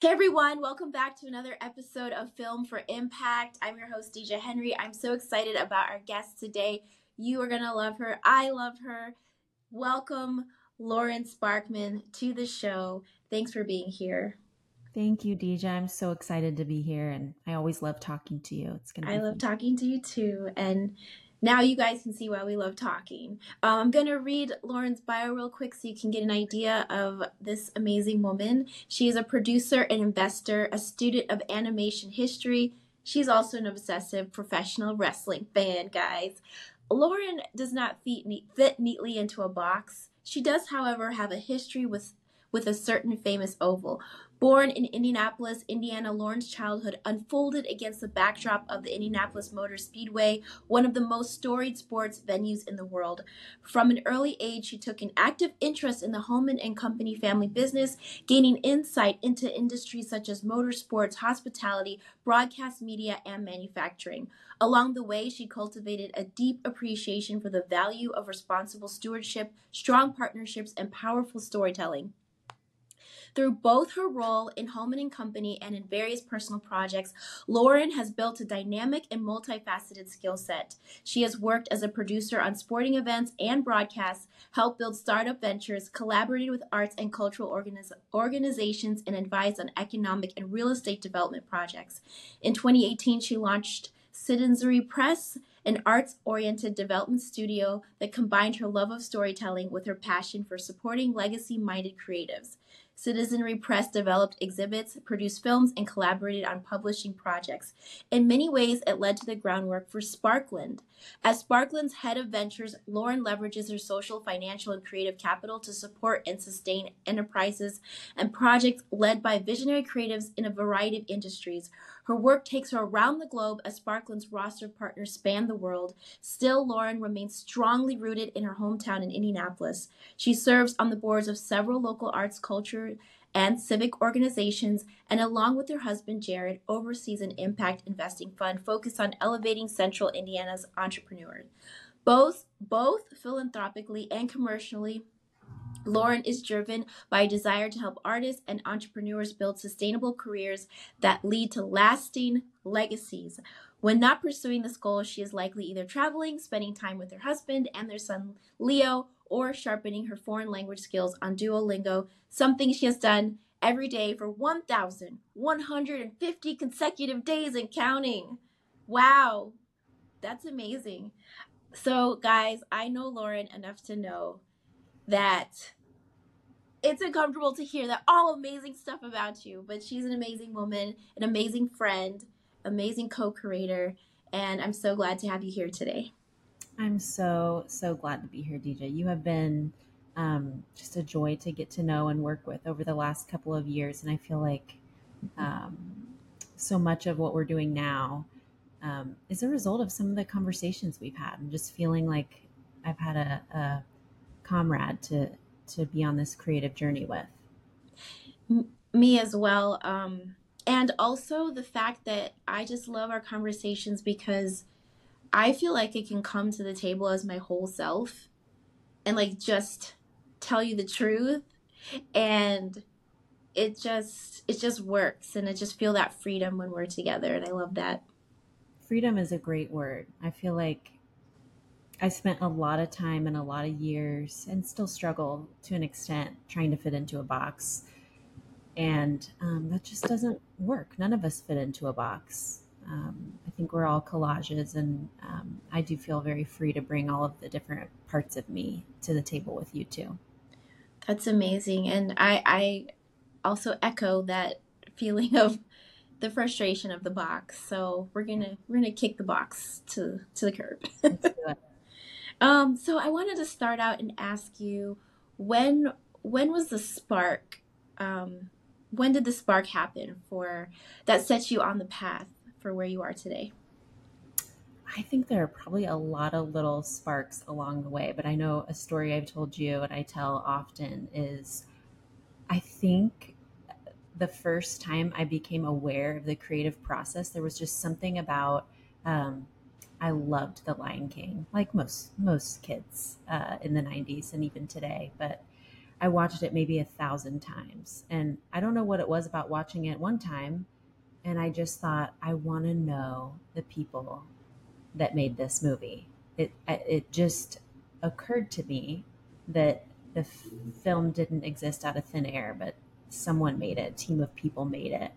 Hey everyone, welcome back to another episode of Film for Impact. I'm your host, DJ Henry. I'm so excited about our guest today. You are going to love her. I love her. Welcome, Lauren Sparkman, to the show. Thanks for being here. Thank you, DJ. I'm so excited to be here, and I always love talking to you. It's gonna. I love fun. talking to you too, and now you guys can see why we love talking. Um, I'm going to read Lauren's bio real quick so you can get an idea of this amazing woman. She is a producer and investor, a student of animation history. She's also an obsessive professional wrestling fan, guys. Lauren does not fit neatly into a box. She does, however, have a history with with a certain famous oval. Born in Indianapolis, Indiana, Lauren's childhood unfolded against the backdrop of the Indianapolis Motor Speedway, one of the most storied sports venues in the world. From an early age, she took an active interest in the Hulman and Company family business, gaining insight into industries such as motorsports, hospitality, broadcast media, and manufacturing. Along the way, she cultivated a deep appreciation for the value of responsible stewardship, strong partnerships, and powerful storytelling. Through both her role in Hulman and Company and in various personal projects, Lauren has built a dynamic and multifaceted skill set. She has worked as a producer on sporting events and broadcasts, helped build startup ventures, collaborated with arts and cultural organiz- organizations, and advised on economic and real estate development projects. In 2018, she launched Citizenry Press, an arts oriented development studio that combined her love of storytelling with her passion for supporting legacy minded creatives. Citizenry Press developed exhibits, produced films, and collaborated on publishing projects. In many ways, it led to the groundwork for Sparkland. As Sparkland's head of ventures, Lauren leverages her social, financial, and creative capital to support and sustain enterprises and projects led by visionary creatives in a variety of industries. Her work takes her around the globe as Sparkland's roster of partners span the world. Still, Lauren remains strongly rooted in her hometown in Indianapolis. She serves on the boards of several local arts, culture, and civic organizations, and along with her husband Jared, oversees an impact investing fund focused on elevating Central Indiana's entrepreneurs. Both, both philanthropically and commercially, Lauren is driven by a desire to help artists and entrepreneurs build sustainable careers that lead to lasting legacies. When not pursuing this goal, she is likely either traveling, spending time with her husband and their son Leo, or sharpening her foreign language skills on Duolingo, something she has done every day for 1,150 consecutive days and counting. Wow, that's amazing. So, guys, I know Lauren enough to know that it's uncomfortable to hear that all amazing stuff about you, but she's an amazing woman, an amazing friend, amazing co creator, and I'm so glad to have you here today. I'm so, so glad to be here, DJ. You have been um, just a joy to get to know and work with over the last couple of years. And I feel like um, so much of what we're doing now um, is a result of some of the conversations we've had and just feeling like I've had a, a comrade to to be on this creative journey with. Me as well. Um, and also the fact that I just love our conversations because I feel like I can come to the table as my whole self and like just tell you the truth and it just it just works and I just feel that freedom when we're together and I love that. Freedom is a great word. I feel like I spent a lot of time and a lot of years and still struggle to an extent trying to fit into a box. And um, that just doesn't work. None of us fit into a box. Um, I think we're all collages, and um, I do feel very free to bring all of the different parts of me to the table with you too. That's amazing, and I, I also echo that feeling of the frustration of the box. So we're gonna we're gonna kick the box to to the curb. Um, so I wanted to start out and ask you when when was the spark? Um, when did the spark happen for that set you on the path for where you are today? I think there are probably a lot of little sparks along the way, but I know a story I've told you and I tell often is I think the first time I became aware of the creative process, there was just something about um, I loved The Lion King, like most most kids uh, in the '90s and even today. But I watched it maybe a thousand times. And I don't know what it was about watching it one time. And I just thought, I want to know the people that made this movie. It, it just occurred to me that the f- film didn't exist out of thin air, but someone made it, a team of people made it.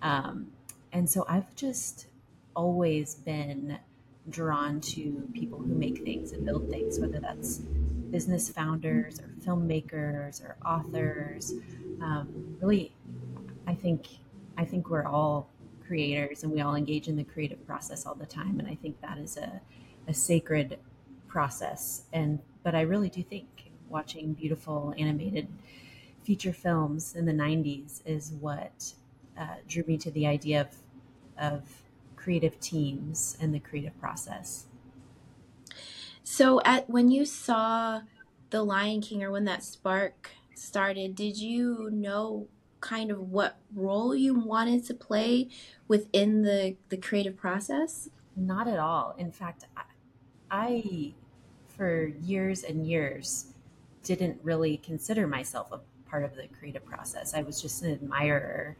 Um, and so I've just always been drawn to people who make things and build things, whether that's business founders or filmmakers or authors. Um, really, I think I think we're all creators and we all engage in the creative process all the time, and I think that is a, a sacred process. And but I really do think watching beautiful animated feature films in the '90s is what uh, drew me to the idea of of creative teams and the creative process. So, at when you saw The Lion King, or when that spark started, did you know kind of what role you wanted to play within the the creative process? Not at all. In fact, I, I for years and years didn't really consider myself a part of the creative process. I was just an admirer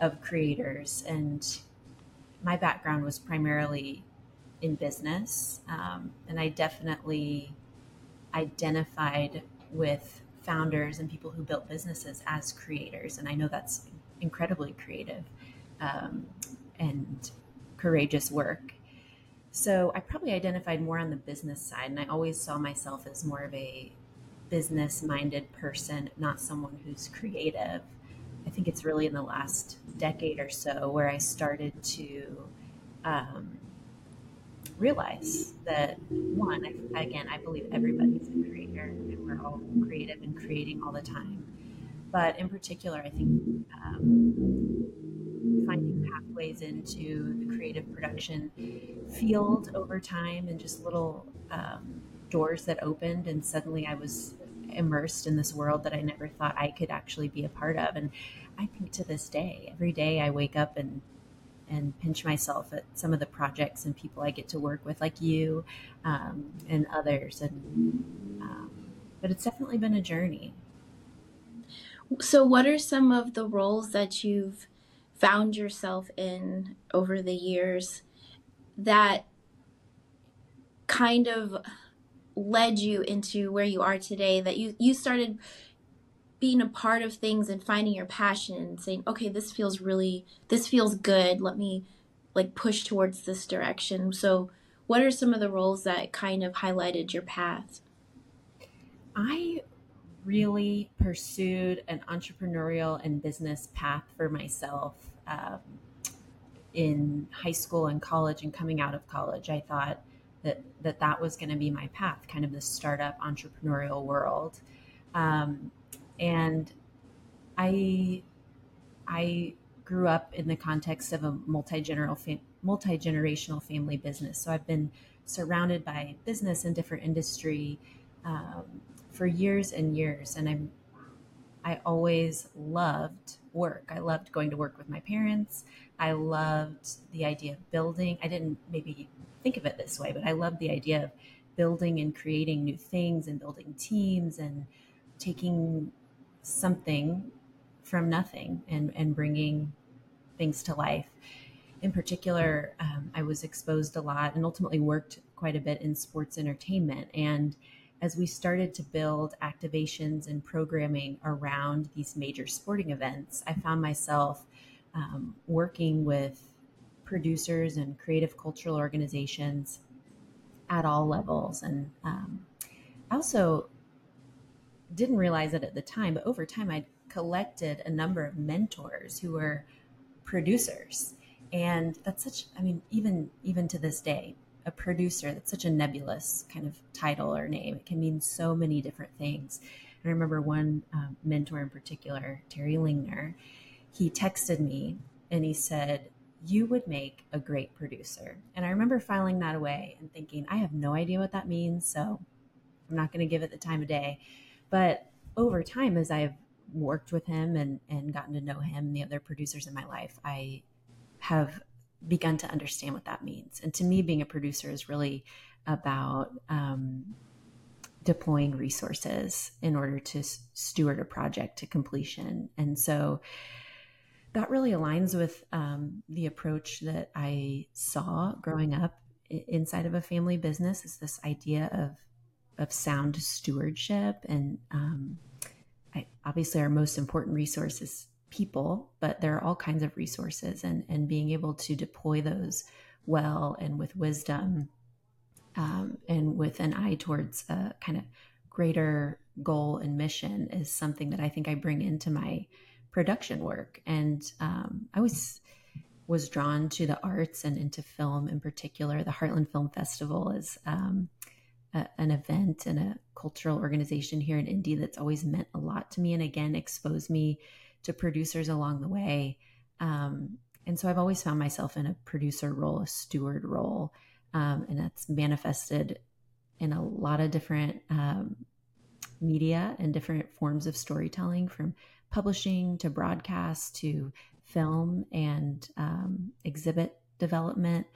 of creators and my background was primarily in business, um, and I definitely identified with founders and people who built businesses as creators. And I know that's incredibly creative um, and courageous work. So I probably identified more on the business side, and I always saw myself as more of a business minded person, not someone who's creative. I think it's really in the last decade or so where I started to um, realize that one, I, again, I believe everybody's a creator and we're all creative and creating all the time. But in particular, I think um, finding pathways into the creative production field over time and just little um, doors that opened, and suddenly I was immersed in this world that I never thought I could actually be a part of. And I think to this day, every day I wake up and and pinch myself at some of the projects and people I get to work with, like you um, and others. And um, but it's definitely been a journey. So, what are some of the roles that you've found yourself in over the years that kind of led you into where you are today that you you started being a part of things and finding your passion and saying okay this feels really this feels good. Let me like push towards this direction. So what are some of the roles that kind of highlighted your path? I really pursued an entrepreneurial and business path for myself um, in high school and college and coming out of college. I thought that that that was going to be my path, kind of the startup entrepreneurial world. Um, and I I grew up in the context of a multi-generational multi-generational family business. So I've been surrounded by business and different industry um, for years and years, and I'm I always loved work. I loved going to work with my parents. I loved the idea of building. I didn't maybe think of it this way, but I love the idea of building and creating new things and building teams and taking something from nothing and, and bringing things to life. In particular, um, I was exposed a lot and ultimately worked quite a bit in sports entertainment. And as we started to build activations and programming around these major sporting events, I found myself um, working with producers and creative cultural organizations at all levels. And um, I also didn't realize it at the time, but over time, I'd collected a number of mentors who were producers. And that's such, I mean, even even to this day, a producer, that's such a nebulous kind of title or name. It can mean so many different things. And I remember one um, mentor in particular, Terry Lingner, he texted me and he said, you would make a great producer. And I remember filing that away and thinking, I have no idea what that means. So I'm not going to give it the time of day. But over time, as I've worked with him and, and gotten to know him and the other producers in my life, I have begun to understand what that means. And to me, being a producer is really about um, deploying resources in order to steward a project to completion. And so that really aligns with um, the approach that I saw growing up inside of a family business is this idea of of sound stewardship and um, I, obviously our most important resource is people but there are all kinds of resources and and being able to deploy those well and with wisdom um, and with an eye towards a kind of greater goal and mission is something that I think I bring into my production work. And um, I was was drawn to the arts and into film in particular. The Heartland Film Festival is um, a, an event and a cultural organization here in Indy that's always meant a lot to me, and again exposed me to producers along the way. Um, and so I've always found myself in a producer role, a steward role, um, and that's manifested in a lot of different um, media and different forms of storytelling, from publishing to broadcast to film and um, exhibit development.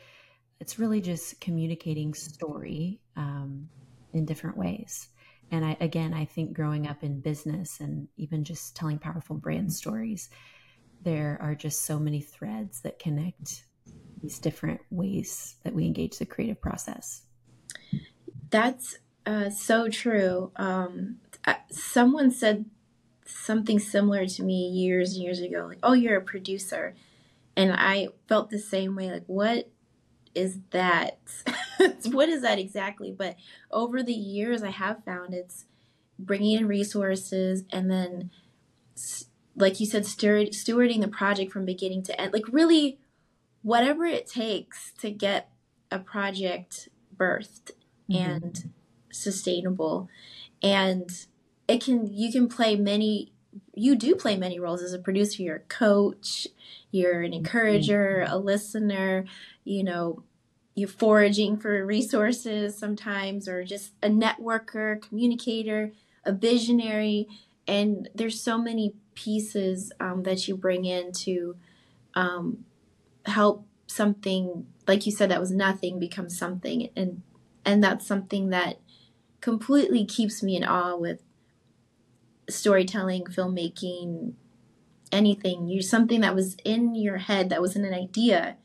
It's really just communicating story um, in different ways. And I, again, I think growing up in business and even just telling powerful brand stories, there are just so many threads that connect these different ways that we engage the creative process. That's uh, so true. Um, someone said something similar to me years and years ago, like, "Oh, you're a producer," and I felt the same way. Like, what is that? what is that exactly? But over the years, I have found it's bringing in resources and then like you said steward, stewarding the project from beginning to end like really whatever it takes to get a project birthed mm-hmm. and sustainable and it can you can play many you do play many roles as a producer. You're a coach you're an mm-hmm. encourager a listener you know you're foraging for resources sometimes or just a networker communicator a visionary. And there's so many pieces um, that you bring in to um, help something like you said that was nothing become something. And and that's something that completely keeps me in awe with storytelling filmmaking anything you something that was in your head that wasn't an idea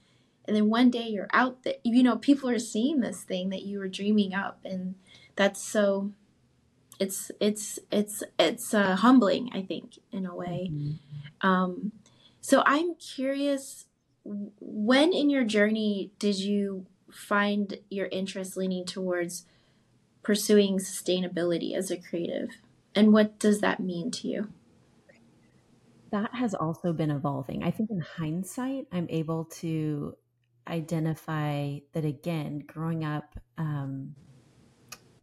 and then one day you're out there you know people are seeing this thing that you were dreaming up and that's so it's it's it's it's uh, humbling i think in a way mm-hmm. um, so i'm curious when in your journey did you find your interest leaning towards pursuing sustainability as a creative? And what does that mean to you? That has also been evolving. I think in hindsight, I'm able to identify that again, growing up, um,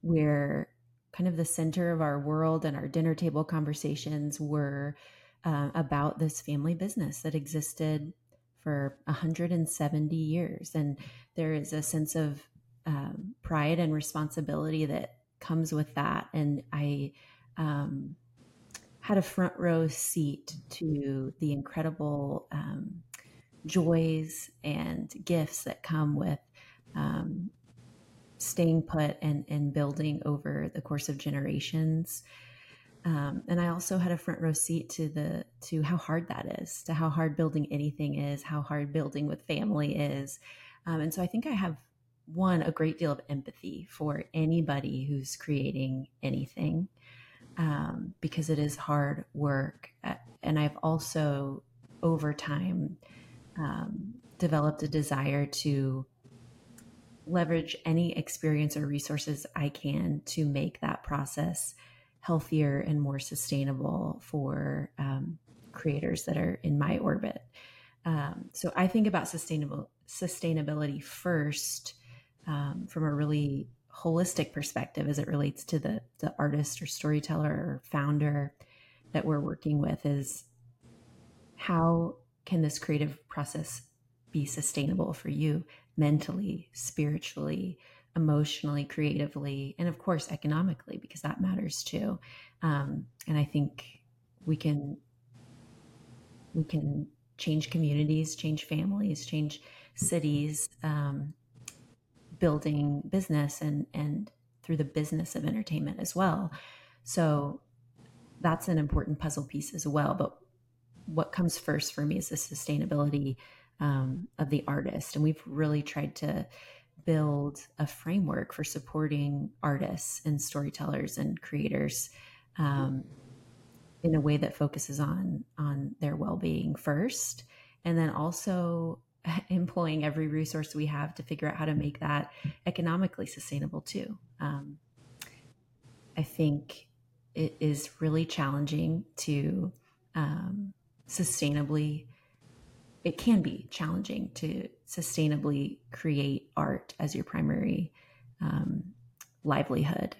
where kind of the center of our world and our dinner table conversations were uh, about this family business that existed for 170 years. And there is a sense of um, pride and responsibility that comes with that. And I um, had a front row seat to the incredible um, joys and gifts that come with um, staying put and, and building over the course of generations. Um, and I also had a front row seat to the to how hard that is, to how hard building anything is, how hard building with family is, um, and so I think I have one a great deal of empathy for anybody who's creating anything um, because it is hard work, uh, and I've also over time um, developed a desire to leverage any experience or resources I can to make that process healthier and more sustainable for um, creators that are in my orbit. Um, so I think about sustainable sustainability first um, from a really holistic perspective as it relates to the the artist or storyteller or founder that we're working with is how can this creative process be sustainable for you mentally spiritually emotionally, creatively, and of course economically, because that matters too. Um, and I think we can we can change communities, change families, change cities, um, building business and and through the business of entertainment as well. So that's an important puzzle piece as well. But what comes first for me is the sustainability um, of the artist. And we've really tried to build a framework for supporting artists and storytellers and creators um, in a way that focuses on on their well-being first and then also employing every resource we have to figure out how to make that economically sustainable too. Um, i think it is really challenging to um, sustainably it can be challenging to sustainably create art as your primary um, livelihood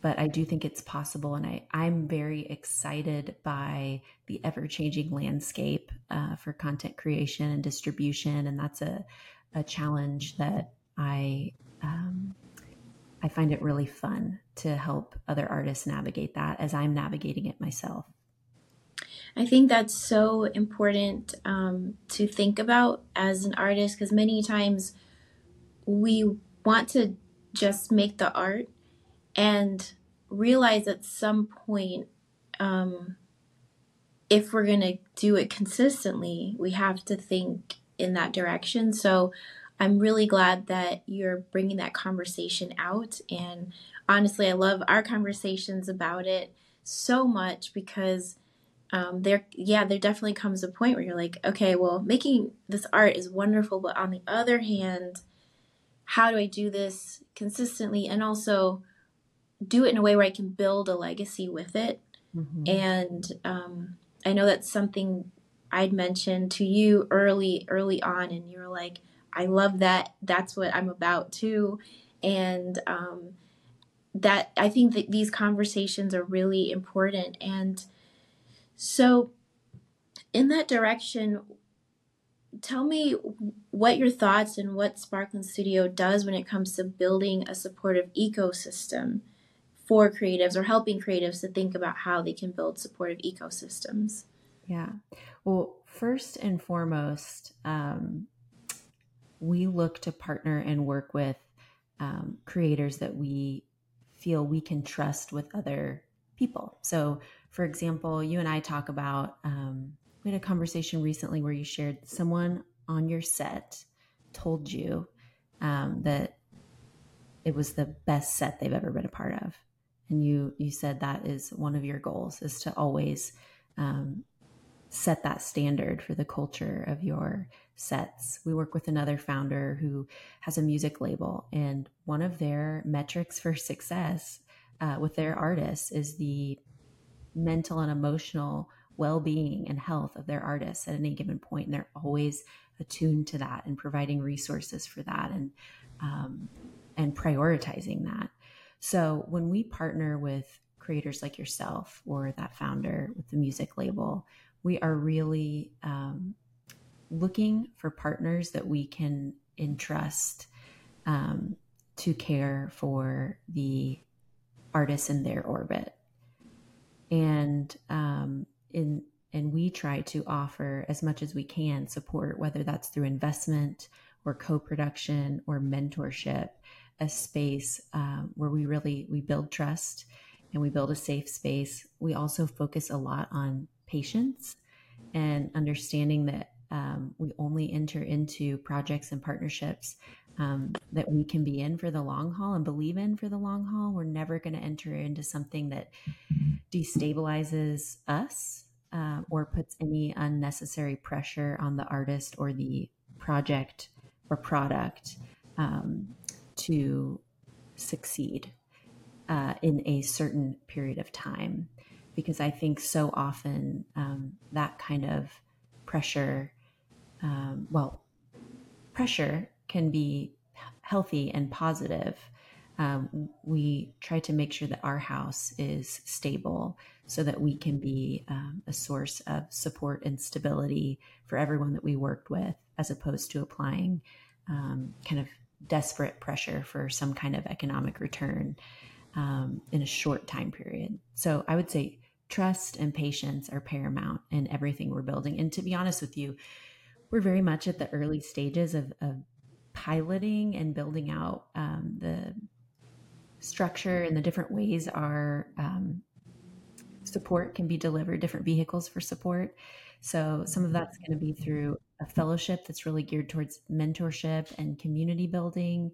but I do think it's possible. And I, I'm very excited by the ever changing landscape uh, for content creation and distribution. And that's a, a challenge that I, um, I find it really fun to help other artists navigate that as I'm navigating it myself. I think that's so important um, to think about as an artist because many times we want to just make the art and realize at some point um, if we're going to do it consistently, we have to think in that direction. So I'm really glad that you're bringing that conversation out. And honestly, I love our conversations about it so much because um, there, yeah, there definitely comes a point where you're like, okay, well, making this art is wonderful, but on the other hand, how do I do this consistently? And also, do it in a way where I can build a legacy with it. Mm-hmm. And um, I know that's something I'd mentioned to you early, early on, and you were like, "I love that. That's what I'm about too." And um, that I think that these conversations are really important. And so, in that direction, tell me what your thoughts and what Sparkland Studio does when it comes to building a supportive ecosystem for creatives or helping creatives to think about how they can build supportive ecosystems? Yeah. Well, first and foremost, um, we look to partner and work with um, creators that we feel we can trust with other people. So, for example, you and I talk about, um, we had a conversation recently where you shared someone on your set told you um, that it was the best set they've ever been a part of and you you said that is one of your goals is to always um, set that standard for the culture of your sets. We work with another founder who has a music label, and one of their metrics for success uh, with their artists is the mental and emotional well-being and health of their artists at any given point and they're always attuned to that and providing resources for that and um, and prioritizing that so when we partner with creators like yourself or that founder with the music label, we are really um, looking for partners that we can entrust um, to care for the artists in their orbit. And um, in and we try to offer as much as we can support, whether that's through investment or co-production or mentorship a space um, where we really we build trust and we build a safe space. We also focus a lot on patience and understanding that um, we only enter into projects and partnerships um, that we can be in for the long haul and believe in for the long haul. We're never going to enter into something that destabilizes us uh, or puts any unnecessary pressure on the artist or the project or product um, to succeed uh, in a certain period of time. Because I think so often um, that kind of pressure, um, well, pressure can be healthy and positive. Um, we try to make sure that our house is stable so that we can be um, a source of support and stability for everyone that we worked with, as opposed to applying um, kind of desperate pressure for some kind of economic return um, in a short time period. So I would say trust and patience are paramount in everything we're building. And to be honest with you, we're very much at the early stages of, of piloting and building out um, the structure and the different ways our um, support can be delivered, different vehicles for support. So some of that's going to be through a fellowship that's really geared towards mentorship and community building.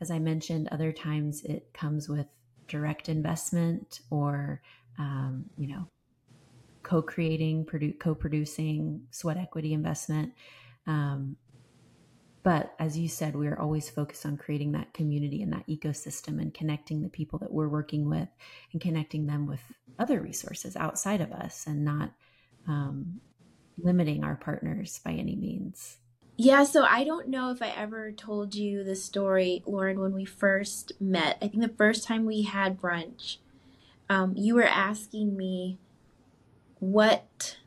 As I mentioned, other times it comes with direct investment or, um, you know, co-creating, produ- co-producing, sweat equity investment. Um, but as you said, we are always focused on creating that community and that ecosystem and connecting the people that we're working with and connecting them with other resources outside of us and not um, limiting our partners by any means. Yeah, so I don't know if I ever told you the story, Lauren, when we first met. I think the first time we had brunch, um, you were asking me what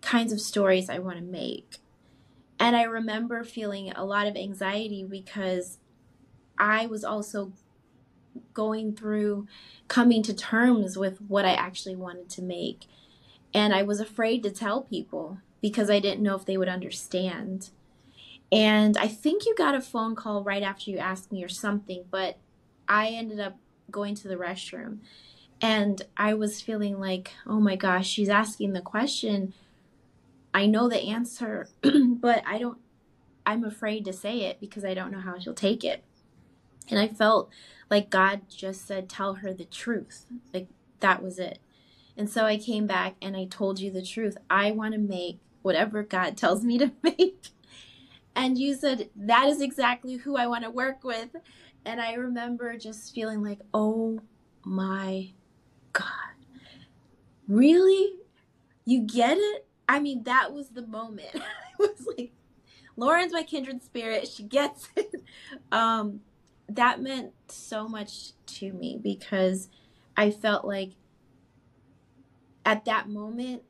kinds of stories I want to make. And I remember feeling a lot of anxiety because I was also going through coming to terms with what I actually wanted to make. And I was afraid to tell people because I didn't know if they would understand. And I think you got a phone call right after you asked me or something, but I ended up going to the restroom and I was feeling like, oh my gosh, she's asking the question. I know the answer, but I don't, I'm afraid to say it because I don't know how she'll take it. And I felt like God just said, tell her the truth. Like that was it. And so I came back and I told you the truth. I want to make whatever God tells me to make. And you said, that is exactly who I want to work with. And I remember just feeling like, oh my God. Really? You get it? I mean, that was the moment. I was like, Lauren's my kindred spirit. She gets it. Um, that meant so much to me because I felt like at that moment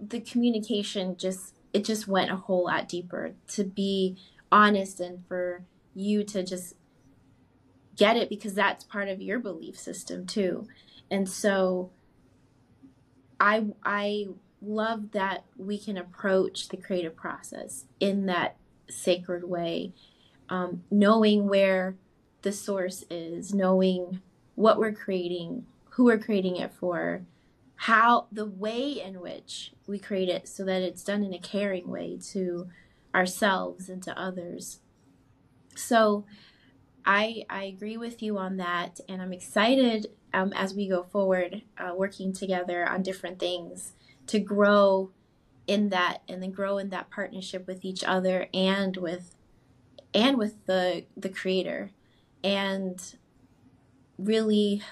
the communication just it just went a whole lot deeper. To be honest and for you to just get it because that's part of your belief system too. And so i i love that we can approach the creative process in that sacred way. Um, knowing where the source is knowing what we're creating who we're creating it for how the way in which we create it so that it's done in a caring way to ourselves and to others. So I I agree with you on that, and I'm excited um, as we go forward, uh, working together on different things to grow in that, and then grow in that partnership with each other and with and with the the creator, and really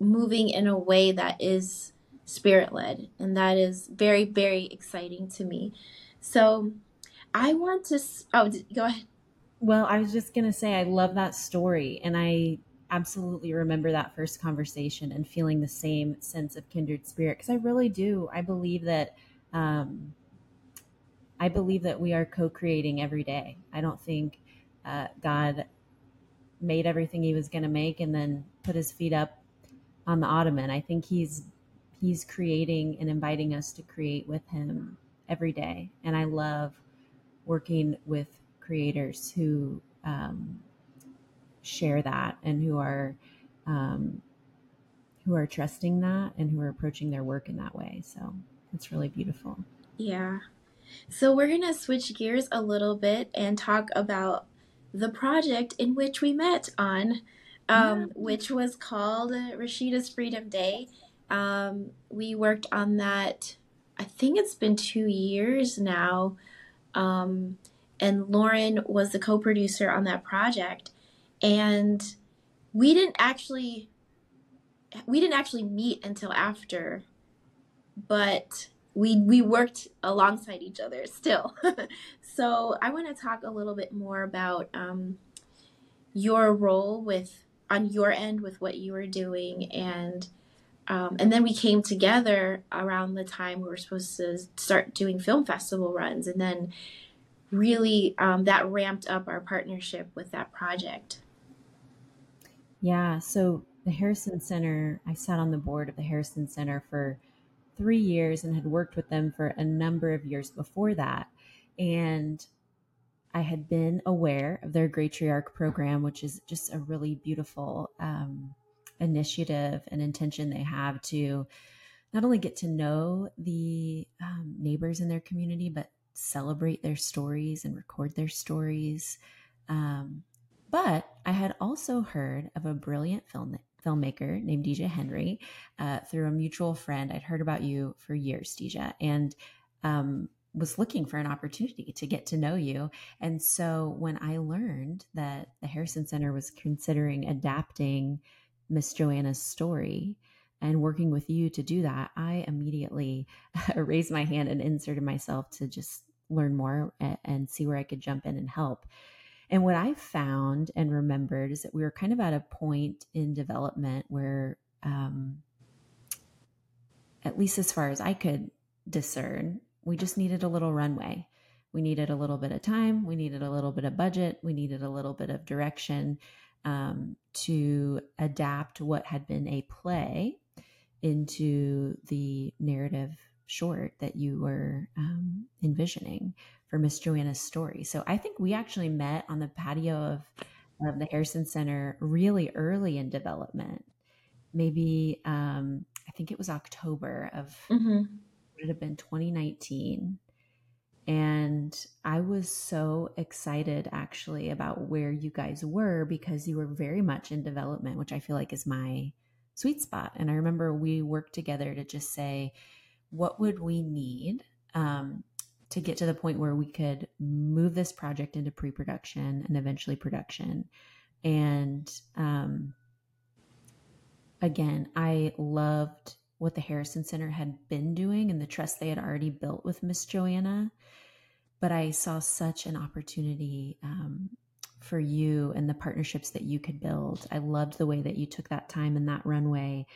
moving in a way that is spirit led. And that is very, very exciting to me. So I want to, oh, go ahead. Well, I was just going to say, I love that story. And I absolutely remember that first conversation and feeling the same sense of kindred spirit because I really do. I believe that. Um, I believe that we are co-creating every day. I don't think uh, God made everything He was going to make and then put His feet up on the ottoman. I think He's he's creating and inviting us to create with him every day. And I love working with creators who um, share that and who are um, who are trusting that and who are approaching their work in that way. So it's really beautiful. Yeah. So we're gonna switch gears a little bit and talk about the project in which we met on, um, yeah. which was called Rasheeda's Freedom Day. Um, we worked on that, I think it's been two years now. Um, and Lauren was the co producer on that project. And we didn't actually we didn't actually meet until after but we we worked alongside each other still so i want to talk a little bit more about um, your role with on your end with what you were doing and um, and then we came together around the time we were supposed to start doing film festival runs. And then really um, that ramped up our partnership with that project. Yeah. So the Harrison Center, I sat on the board of the Harrison Center for three years and had worked with them for a number of years before that. And I had been aware of their Graytriarch program, which is just a really beautiful um, initiative and intention they have to not only get to know the um, neighbors in their community, but celebrate their stories and record their stories. Um, but I had also heard of a brilliant film filmmaker named Deja Henry uh, through a mutual friend. I'd heard about you for years, Deja, and um, was looking for an opportunity to get to know you. And so when I learned that the Harrison Center was considering adapting Miss Joanna's story and working with you to do that, I immediately raised my hand and inserted myself to just learn more and, see where I could jump in and help. And what I found and remembered is that we were kind of at a point in development where, um, at least as far as I could discern, we just needed a little runway. We needed a little bit of time. We needed a little bit of budget. We needed a little bit of direction um, to adapt what had been a play into the narrative short that you were um, envisioning for Miss Joanna's story. So I think we actually met on the patio of, of the Harrison Center really early in development. Maybe um, I think it was October of mm-hmm. would it have been 2019. And I was so excited actually about where you guys were because you were very much in development, which I feel like is my sweet spot. And I remember we worked together to just say, what would we need um, to get to the point where we could move this project into pre production and eventually production? And um, again, I loved what the Harrison Center had been doing and the trust they had already built with Miss Joanna. But I saw such an opportunity um, for you and the partnerships that you could build. I loved the way that you took that time in that runway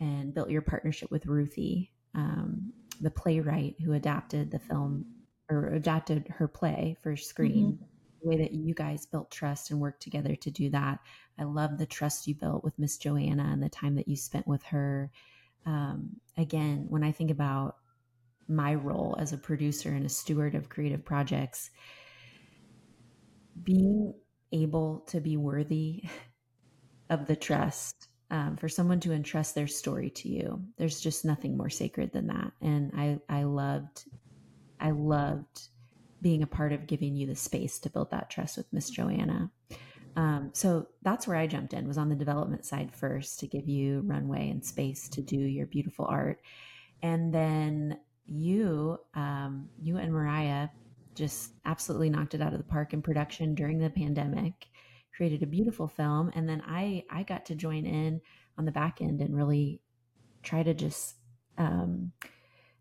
and built your partnership with Ruthie, um, the playwright who adapted the film or adapted her play for screen. Mm-hmm. The way that you guys built trust and worked together to do that. I love the trust you built with Miss Joanna and the time that you spent with her. Um, again, when I think about my role as a producer and a steward of creative projects, being able to be worthy of the trust um, for someone to entrust their story to you there's just nothing more sacred than that. And i i loved i loved being a part of giving you the space to build that trust with miss joanna um, so that's where i jumped in was on the development side first to give you runway and space to do your beautiful art. And then you um, you and mariah just absolutely knocked it out of the park in production during the pandemic created a beautiful film. And then i i got to join in on the back end and really try to just um,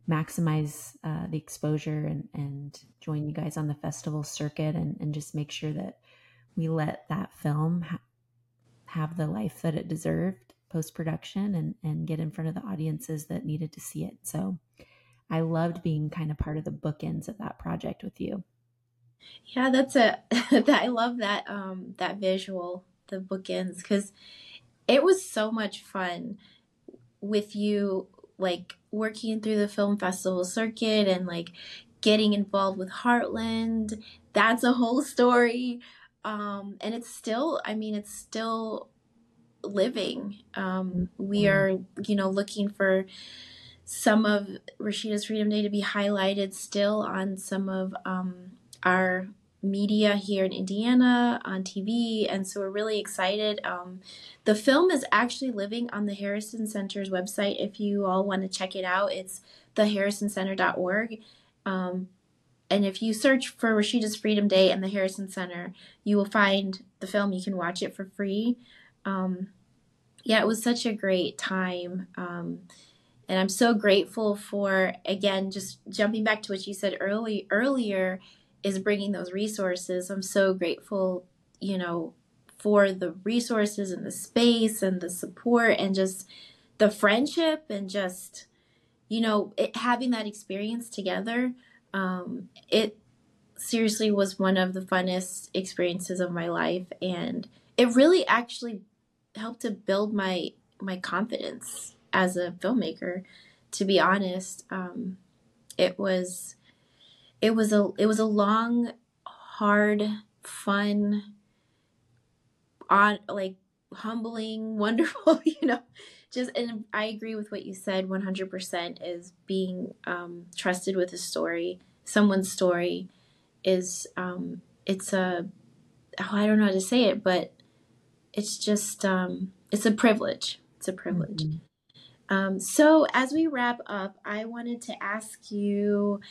maximize uh, the exposure and and join you guys on the festival circuit and and just make sure that we let that film ha- have the life that it deserved post production and and get in front of the audiences that needed to see it so I loved being kind of part of the bookends of that project with you. Yeah, that's a that I love that um that visual, the bookends cuz it was so much fun with you like working through the film festival circuit and like getting involved with Heartland. That's a whole story. Um and it's still I mean it's still living. Um we mm-hmm. are, you know, looking for some of Rasheeda's Freedom Day to be highlighted still on some of um, our media here in Indiana on TV, and so we're really excited. Um, the film is actually living on the Harrison Center's website. If you all want to check it out, it's theharrisoncenter.org. Um, and if you search for Rasheeda's Freedom Day and the Harrison Center, you will find the film. You can watch it for free. Um, yeah, it was such a great time. Um, and I'm so grateful for again just jumping back to what you said early earlier is bringing those resources. I'm so grateful, you know, for the resources and the space and the support and just the friendship and just you know it, having that experience together um, it seriously was one of the funnest experiences of my life and it really actually helped to build my my confidence as a filmmaker to be honest um, it was it was a it was a long hard, fun, on like humbling, wonderful, you know. Just and I agree with what you said 100% is being um, trusted with a story, someone's story is um, it's a oh, I don't know how to say it, but it's just um, it's a privilege. It's a privilege. Mm-hmm. Um, so as we wrap up, I wanted to ask you,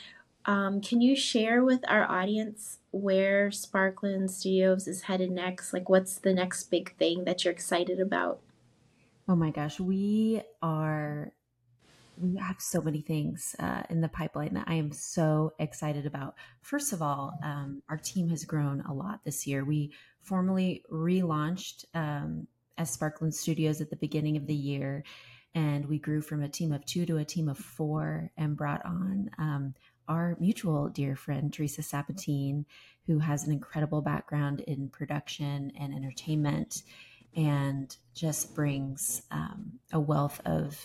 um, can you share with our audience where Sparkland Studios is headed next? Like, what's the next big thing that you're excited about? Oh my gosh, we are we have so many things uh, in the pipeline that I am so excited about. First of all, um, our team has grown a lot this year. We formally relaunched um, as Sparkland Studios at the beginning of the year, and we grew from a team of two to a team of four and brought on um, our mutual dear friend, Teresa Sabatine, who has an incredible background in production and entertainment and just brings um, a wealth of,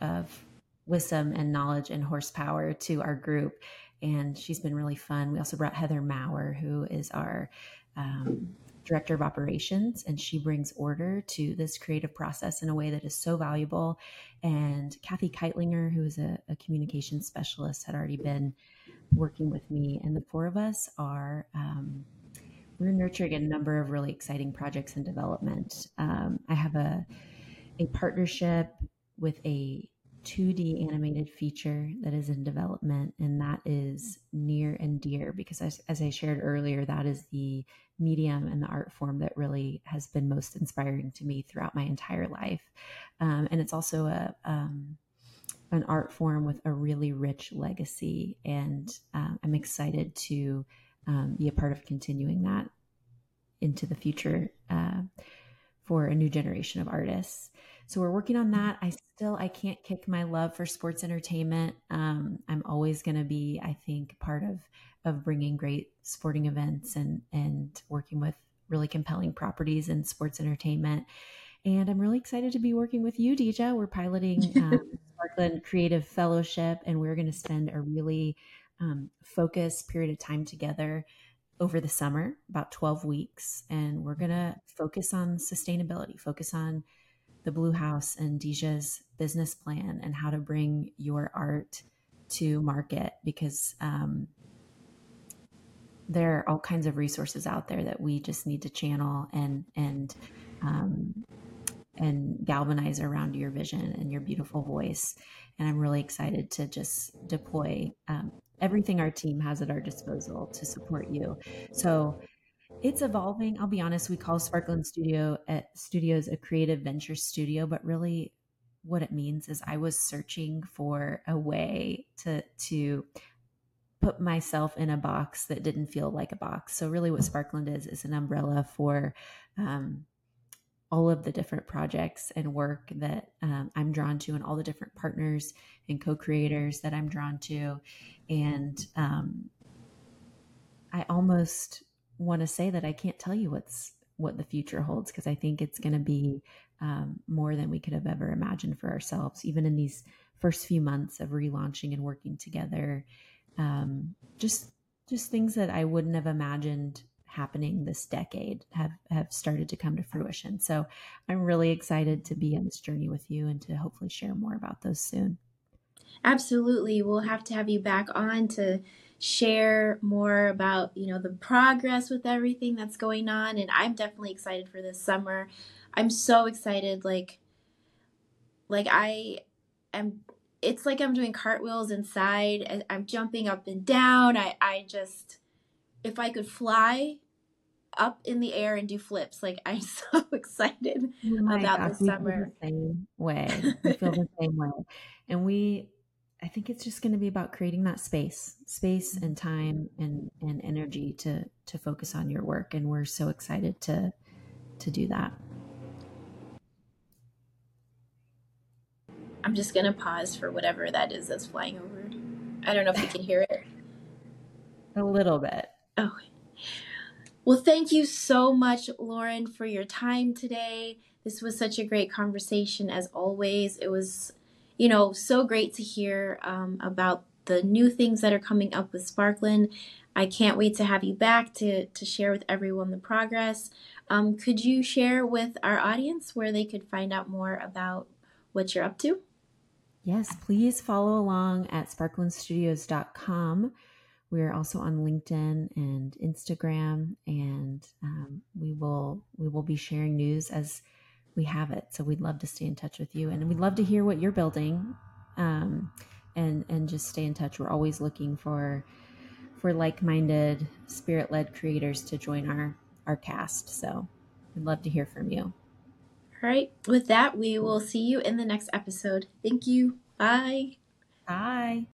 of wisdom and knowledge and horsepower to our group. And she's been really fun. We also brought Heather Maurer, who is our um, director of operations, and she brings order to this creative process in a way that is so valuable. And Kathy Keitlinger, who is a, a communication specialist, had already been working with me. And the four of us are. Um, we're nurturing a number of really exciting projects in development. Um, I have a a partnership with a 2D animated feature that is in development, and that is near and dear because, as, as, I shared earlier, that is the medium and the art form that really has been most inspiring to me throughout my entire life. Um, and it's also a um, an art form with a really rich legacy, and uh, I'm excited to um, be a part of continuing that into the future uh, for a new generation of artists. So we're working on that. I still I can't kick my love for sports entertainment. Um, I'm always going to be, I think, part of of bringing great sporting events and and working with really compelling properties in sports entertainment. And I'm really excited to be working with you, Deja. We're piloting um, Sparkland Creative Fellowship, and we're going to spend a really um, period of time together over the summer, about 12 weeks. And we're going to focus on sustainability, focus on the Blue House and Deja's business plan and how to bring your art to market because um, there are all kinds of resources out there that we just need to channel and and um, and galvanize around your vision and your beautiful voice. And I'm really excited to just deploy um, everything our team has at our disposal to support you. So it's evolving. I'll be honest, we call Sparkland Studio at Studios a creative venture studio, but really what it means is I was searching for a way to to put myself in a box that didn't feel like a box. So really what Sparkland is is an umbrella for um, all of the different projects and work that um, I'm drawn to and all the different partners and co-creators that I'm drawn to. And um, I almost want to say that I can't tell you what's what the future holds because I think it's going to be um, more than we could have ever imagined for ourselves, even in these first few months of relaunching and working together. Um, just just things that I wouldn't have imagined happening this decade have have started to come to fruition. So I'm really excited to be on this journey with you and to hopefully share more about those soon. Absolutely. We'll have to have you back on to share more about, you know, the progress with everything that's going on and I'm definitely excited for this summer. I'm so excited like like I am it's like I'm doing cartwheels inside. I'm jumping up and down. I I just if I could fly up in the air and do flips. Like I'm so excited oh about God, this summer. same way. We feel the same way. And we I think it's just going to be about creating that space, space and time and and energy to to focus on your work and we're so excited to to do that. I'm just going to pause for whatever that is that's flying over. I don't know if you can hear it. A little bit. Oh. Well, thank you so much, Lauren, for your time today. This was such a great conversation as always. It was you know, so great to hear um, about the new things that are coming up with Sparkland. I can't wait to have you back to, to share with everyone the progress. Um, could you share with our audience where they could find out more about what you're up to? Yes, please follow along at sparklandstudios.com. We're also on LinkedIn and Instagram, and um, we will we will be sharing news as we have it. So we'd love to stay in touch with you, and we'd love to hear what you're building, um, and and just stay in touch. We're always looking for for like-minded, spirit-led creators to join our our cast. So we'd love to hear from you. All right. With that, we will see you in the next episode. Thank you. Bye. Bye.